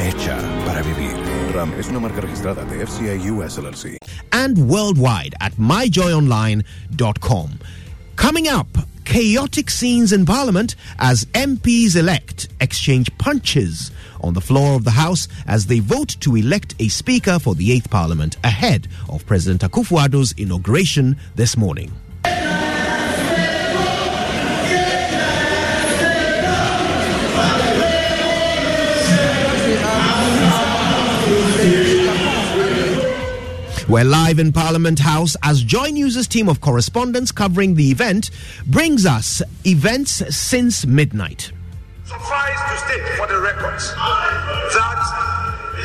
Hecha para vivir. RAM es una marca registrada de FCA US LLC. and worldwide at myjoyonline.com. Coming up, chaotic scenes in Parliament as MPs elect exchange punches on the floor of the House as they vote to elect a Speaker for the 8th Parliament ahead of President Akufo-Addo's inauguration this morning. We're live in Parliament House as Joy News' team of correspondents covering the event brings us events since midnight. Suffice to state for the records that the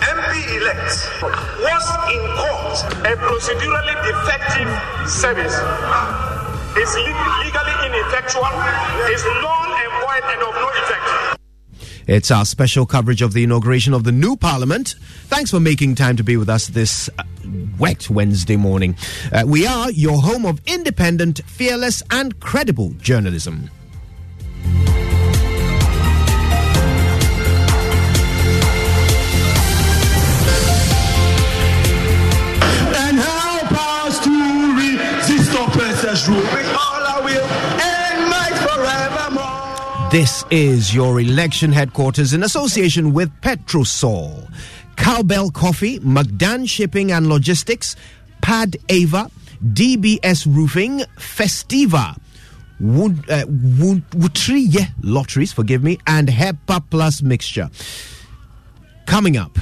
MP elect was in court a procedurally defective service. Is legally ineffectual, is null and void and of no effect. It's our special coverage of the inauguration of the new parliament. Thanks for making time to be with us this uh, wet Wednesday morning. Uh, we are your home of independent, fearless, and credible journalism. This is your election headquarters in association with Petrosol, Cowbell Coffee, McDan Shipping and Logistics, Pad Ava, DBS Roofing, Festiva, uh, Lotteries, forgive me, and HEPA Plus Mixture. Coming up.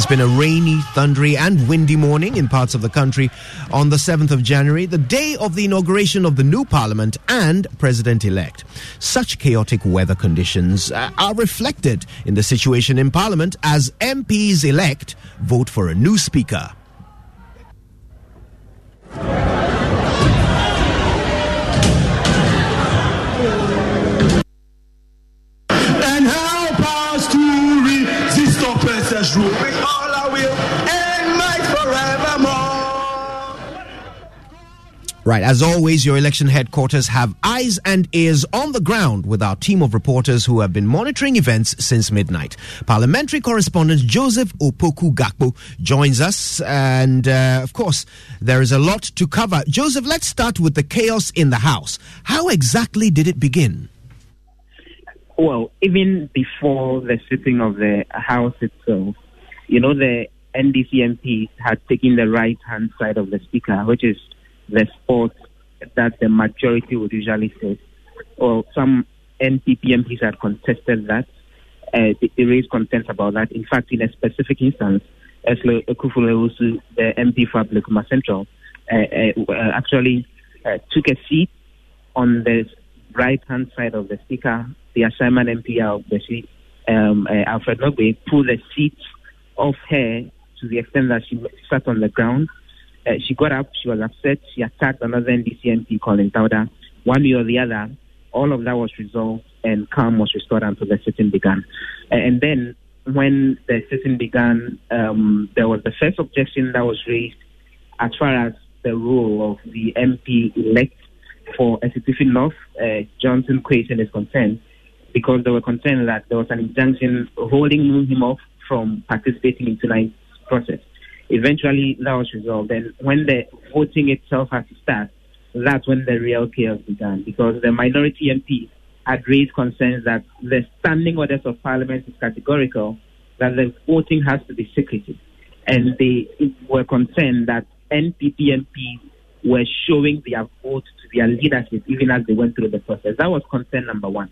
It's been a rainy, thundery, and windy morning in parts of the country on the 7th of January, the day of the inauguration of the new parliament and president elect. Such chaotic weather conditions uh, are reflected in the situation in parliament as MPs elect vote for a new speaker. Right, as always, your election headquarters have eyes and ears on the ground with our team of reporters who have been monitoring events since midnight. Parliamentary correspondent Joseph Opoku Gakpo joins us, and uh, of course, there is a lot to cover. Joseph, let's start with the chaos in the House. How exactly did it begin? Well, even before the sitting of the House itself, you know, the NDC MPs had taken the right hand side of the Speaker, which is the spot that the majority would usually sit. Or some NPP MPs had contested that. Uh, they, they, raised concerns about that. In fact, in a specific instance, Esle Ekufulewusu, the MP for Ablekuma Central, uh, uh, uh, actually uh, took a seat on the right hand side of the speaker. The assignment MP, um, uh, Alfred Nogbe, pulled the seat off her to the extent that she sat on the ground uh, she got up, she was upset, she attacked another NDC MP, Colin Tauda. One way or the other, all of that was resolved and calm was restored until the sitting began. And then when the sitting began, um, there was the first objection that was raised as far as the role of the MP elect for Asitifi North, uh, Johnson Quayson is concerned, because they were concerned that there was an injunction holding him off from participating in tonight's process eventually that was resolved. And when the voting itself had to start, that's when the real chaos began because the minority MPs had raised concerns that the standing orders of parliament is categorical, that the voting has to be secretive. And they were concerned that NPP MPs were showing their vote to their leadership even as they went through the process. That was concern number one.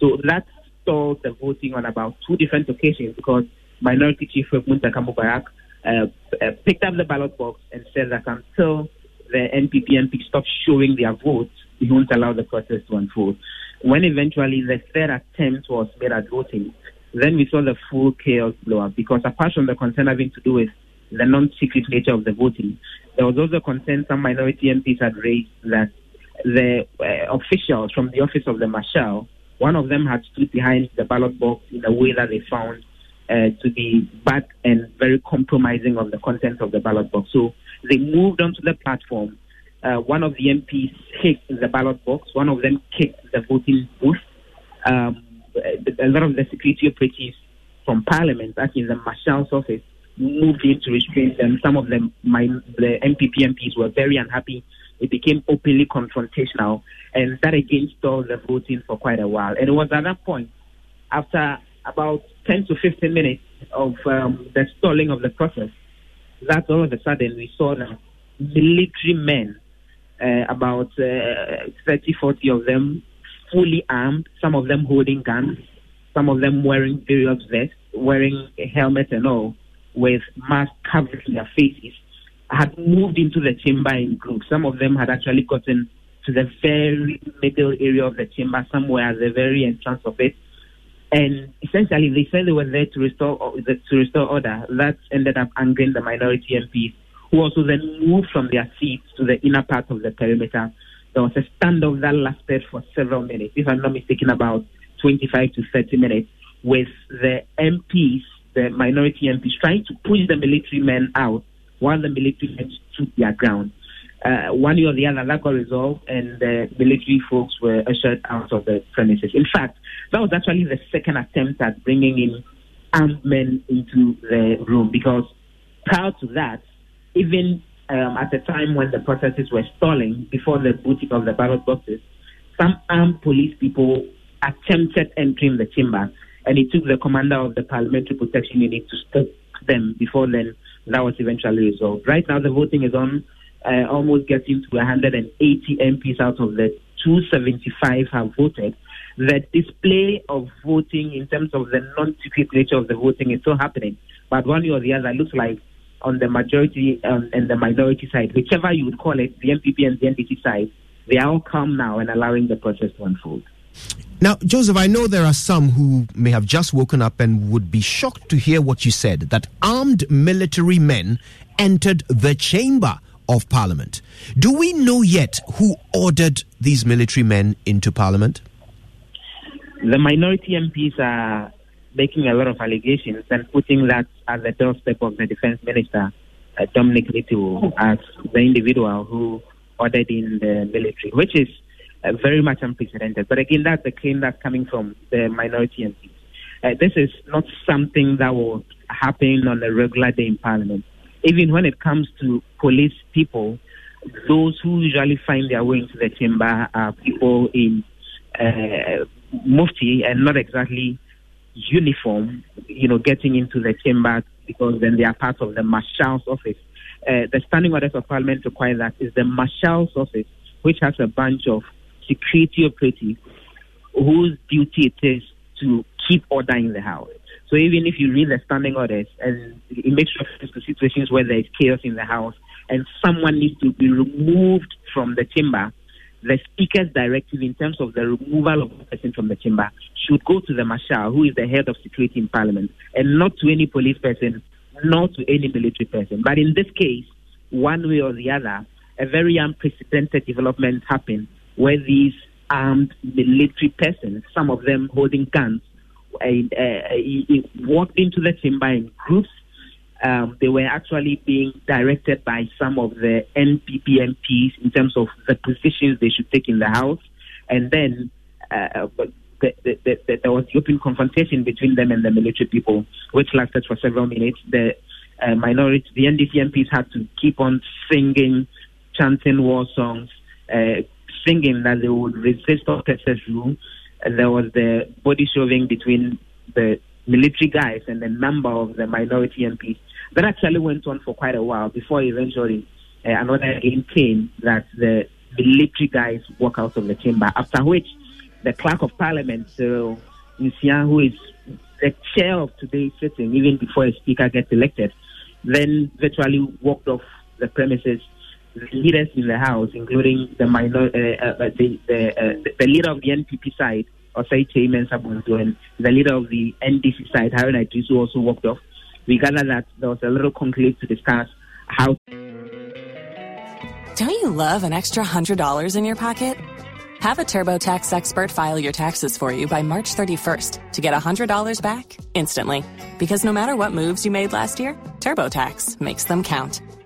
So that stalled the voting on about two different occasions because Minority Chief Muntaka Mubarak uh, uh, picked up the ballot box and said that until the NPP MP stop showing their votes, he won't allow the process to unfold. When eventually the third attempt was made at voting, then we saw the full chaos blow up because apart from the concern having to do with the non-secret nature of the voting, there was also concern some minority MPs had raised that the uh, officials from the office of the marshal, one of them had stood behind the ballot box in a way that they found uh, to be bad and very compromising of the contents of the ballot box. So they moved onto the platform. Uh, one of the MPs kicked the ballot box. One of them kicked the voting booth. Um, a lot of the security operatives from Parliament, actually in the Marshal's office, moved in to restrain them. Some of them, my, the NPP MPs, were very unhappy. It became openly confrontational, and that again stalled the voting for quite a while. And it was at that point, after about 10 to 15 minutes of um, the stalling of the process, that all of a sudden we saw military men, uh, about uh, 30, 40 of them, fully armed, some of them holding guns, some of them wearing various vests, wearing helmets and all, with masks covering their faces, had moved into the chamber in groups. Some of them had actually gotten to the very middle area of the chamber, somewhere at the very entrance of it and essentially, they said they were there to restore to restore order. That ended up angering the minority MPs, who also then moved from their seats to the inner part of the perimeter. There was a standoff that lasted for several minutes, if I'm not mistaken, about 25 to 30 minutes, with the MPs, the minority MPs, trying to push the military men out while the military men stood their ground uh, one way or the other, that got resolved, and the military folks were ushered out of the premises. In fact, that was actually the second attempt at bringing in armed men into the room because prior to that, even um, at the time when the processes were stalling before the booting of the ballot boxes, some armed police people attempted entering the chamber, and it took the commander of the parliamentary protection unit to stop them. Before then, that was eventually resolved. Right now, the voting is on uh, almost getting to 180 MPs out of the 275 have voted. the display of voting in terms of the non-secret nature of the voting is still happening. But one way or the other, looks like on the majority um, and the minority side, whichever you would call it, the NPP and the NDC side, they are all calm now and allowing the process to unfold. Now, Joseph, I know there are some who may have just woken up and would be shocked to hear what you said that armed military men entered the chamber of parliament. Do we know yet who ordered these military men into parliament? The minority MPs are making a lot of allegations and putting that at the doorstep of the defense minister, uh, Dominic Nitiwul, as the individual who ordered in the military, which is uh, very much unprecedented. But again, that's the claim that's coming from the minority MPs. Uh, this is not something that will happen on a regular day in Parliament. Even when it comes to police people, those who usually find their way into the chamber are people in uh, mufti and not exactly uniform, you know, getting into the chamber because then they are part of the marshal's office. Uh, the standing orders of parliament require that is the marshal's office, which has a bunch of security operatives whose duty it is to keep order in the house. So even if you read the standing orders and it makes reference to situations where there is chaos in the house and someone needs to be removed from the chamber, the speaker's directive in terms of the removal of a person from the chamber should go to the marshal, who is the head of security in parliament, and not to any police person, not to any military person. But in this case, one way or the other, a very unprecedented development happened where these armed military persons, some of them holding guns, walked into the chamber in groups. Um, they were actually being directed by some of the NPP MPs in terms of the positions they should take in the House. And then uh, the, the, the, there was the open confrontation between them and the military people, which lasted for several minutes. The uh, minority, the NDC MPs had to keep on singing, chanting war songs, uh, singing that they would resist officers' rule. There was the body shoving between the military guys and a number of the minority MPs. That actually went on for quite a while before eventually uh, another game came that the military guys walk out of the chamber. After which, the clerk of parliament, so Nsia, who is the chair of today's sitting, even before a speaker gets elected, then virtually walked off the premises leaders in the House, including the minor, uh, uh, the the, uh, the leader of the NPP side, Osei Kyei-Mensah-Bonsu, and the leader of the NDC side, Haruna Iddrisu, also walked off. We gather that there was a little conclave to discuss how. Don't you love an extra hundred dollars in your pocket? Have a TurboTax expert file your taxes for you by March 31st to get $100 back instantly. Because no matter what moves you made last year, TurboTax makes them count.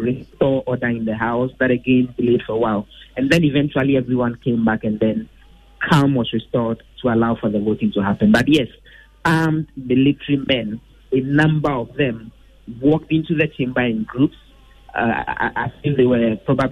Restore order in the house that again delayed for a while. and then eventually everyone came back, and then calm was restored to allow for the voting to happen. But yes, armed military men, a number of them, walked into the chamber in groups. Uh, I, I think they were probably